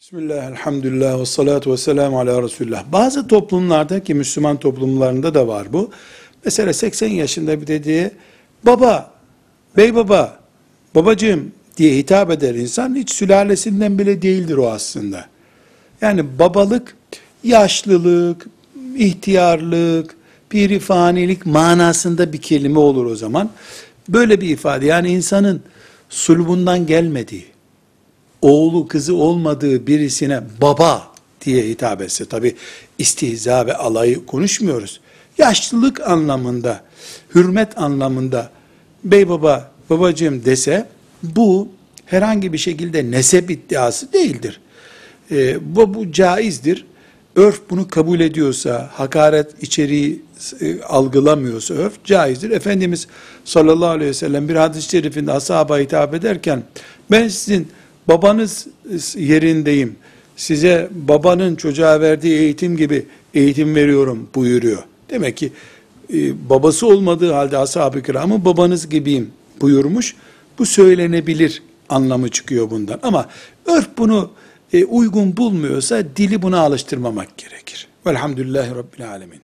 Bismillah, elhamdülillah, ve salatu ve selamu ala Resulullah. Bazı toplumlarda ki Müslüman toplumlarında da var bu. Mesela 80 yaşında bir dediği baba, bey baba, babacığım diye hitap eder insan hiç sülalesinden bile değildir o aslında. Yani babalık, yaşlılık, ihtiyarlık, pirifanilik manasında bir kelime olur o zaman. Böyle bir ifade yani insanın sulbundan gelmediği, oğlu kızı olmadığı birisine baba diye hitap etse tabi istihza ve alayı konuşmuyoruz. Yaşlılık anlamında, hürmet anlamında bey baba, babacığım dese bu herhangi bir şekilde nesep iddiası değildir. Ee, bu, bu caizdir. Örf bunu kabul ediyorsa, hakaret içeriği e, algılamıyorsa örf caizdir. Efendimiz sallallahu aleyhi ve sellem bir hadis-i şerifinde ashaba hitap ederken ben sizin babanız yerindeyim. Size babanın çocuğa verdiği eğitim gibi eğitim veriyorum buyuruyor. Demek ki e, babası olmadığı halde ashab-ı kiramın babanız gibiyim buyurmuş. Bu söylenebilir anlamı çıkıyor bundan. Ama örf bunu e, uygun bulmuyorsa dili buna alıştırmamak gerekir. Velhamdülillahi Rabbil Alemin.